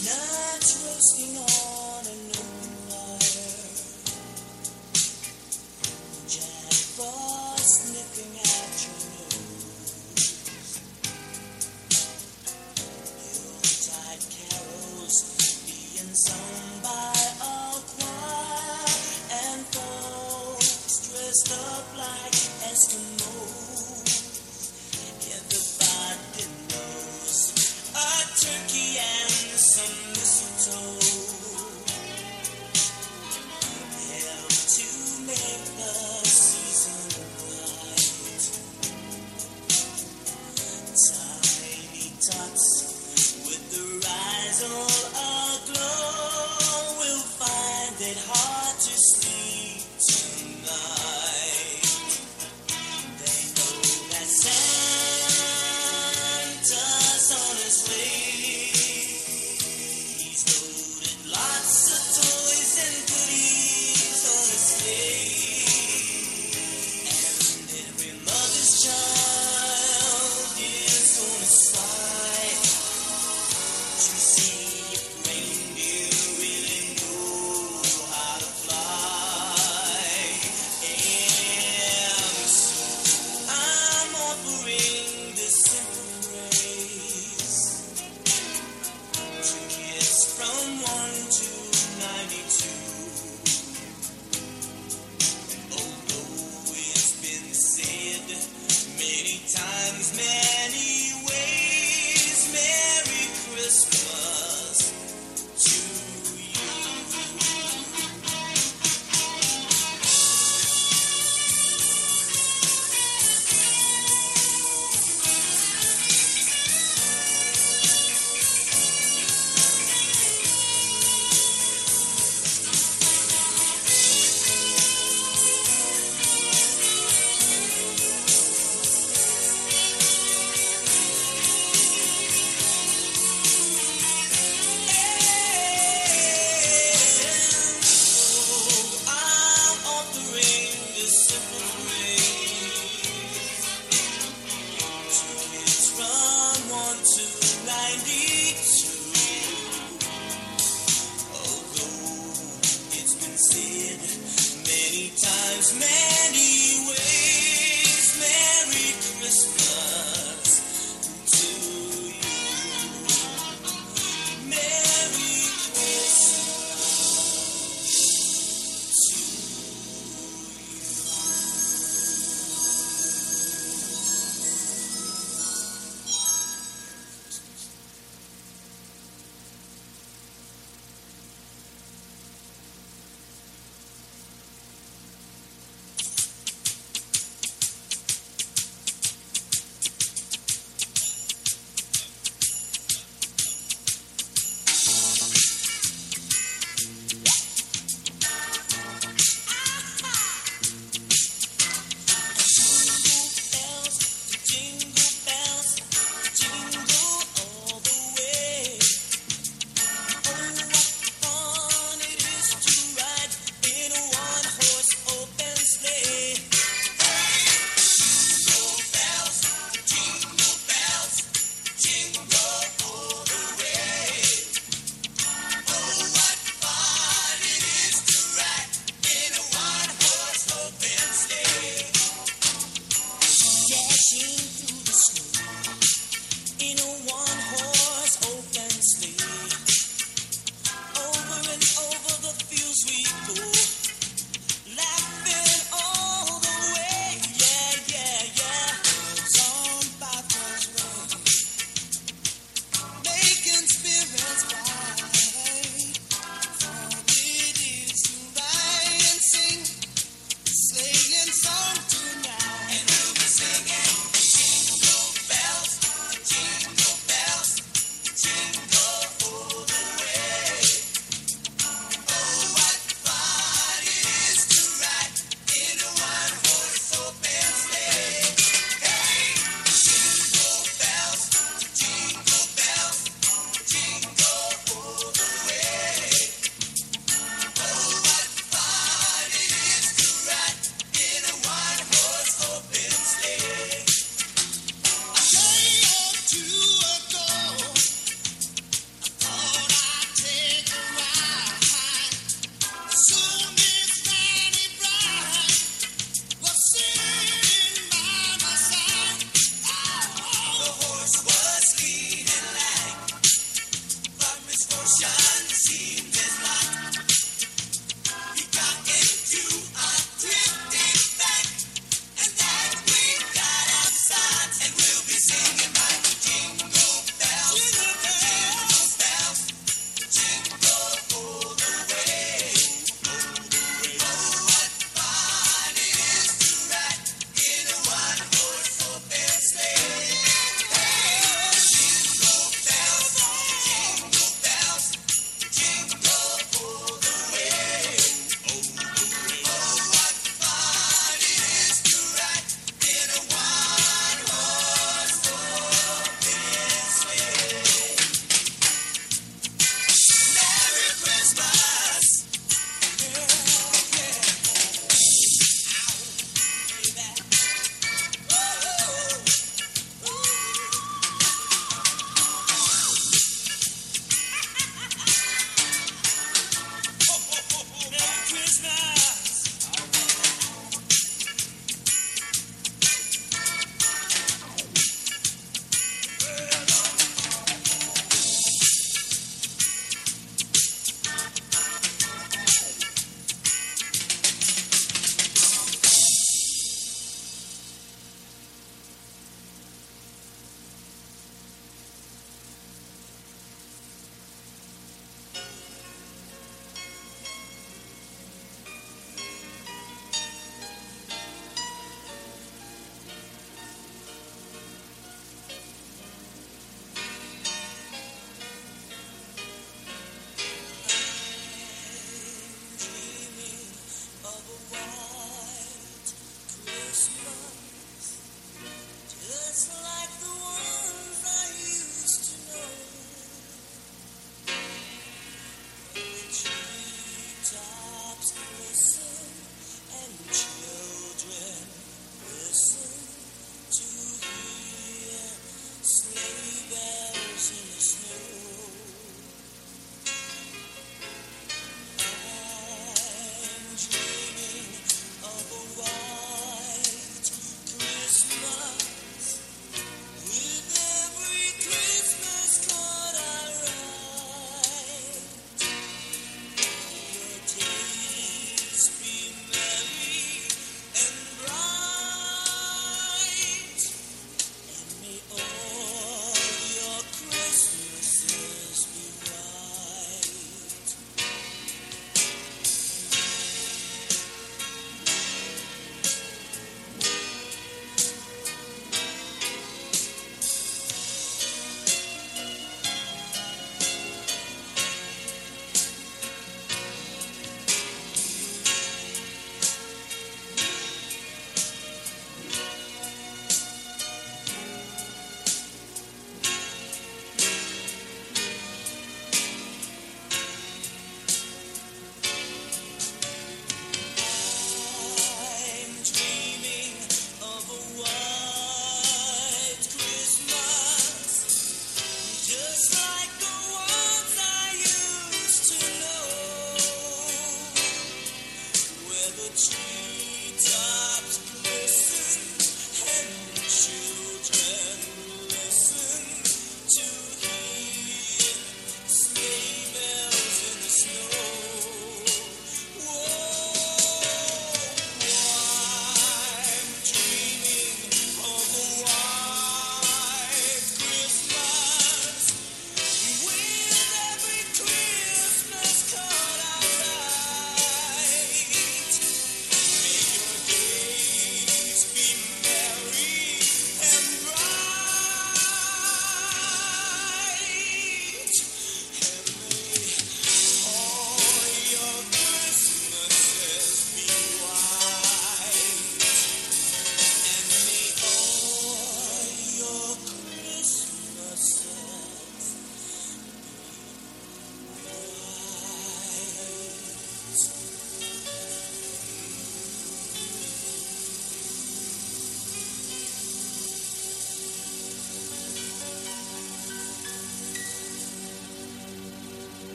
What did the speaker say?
not trusting all. sweet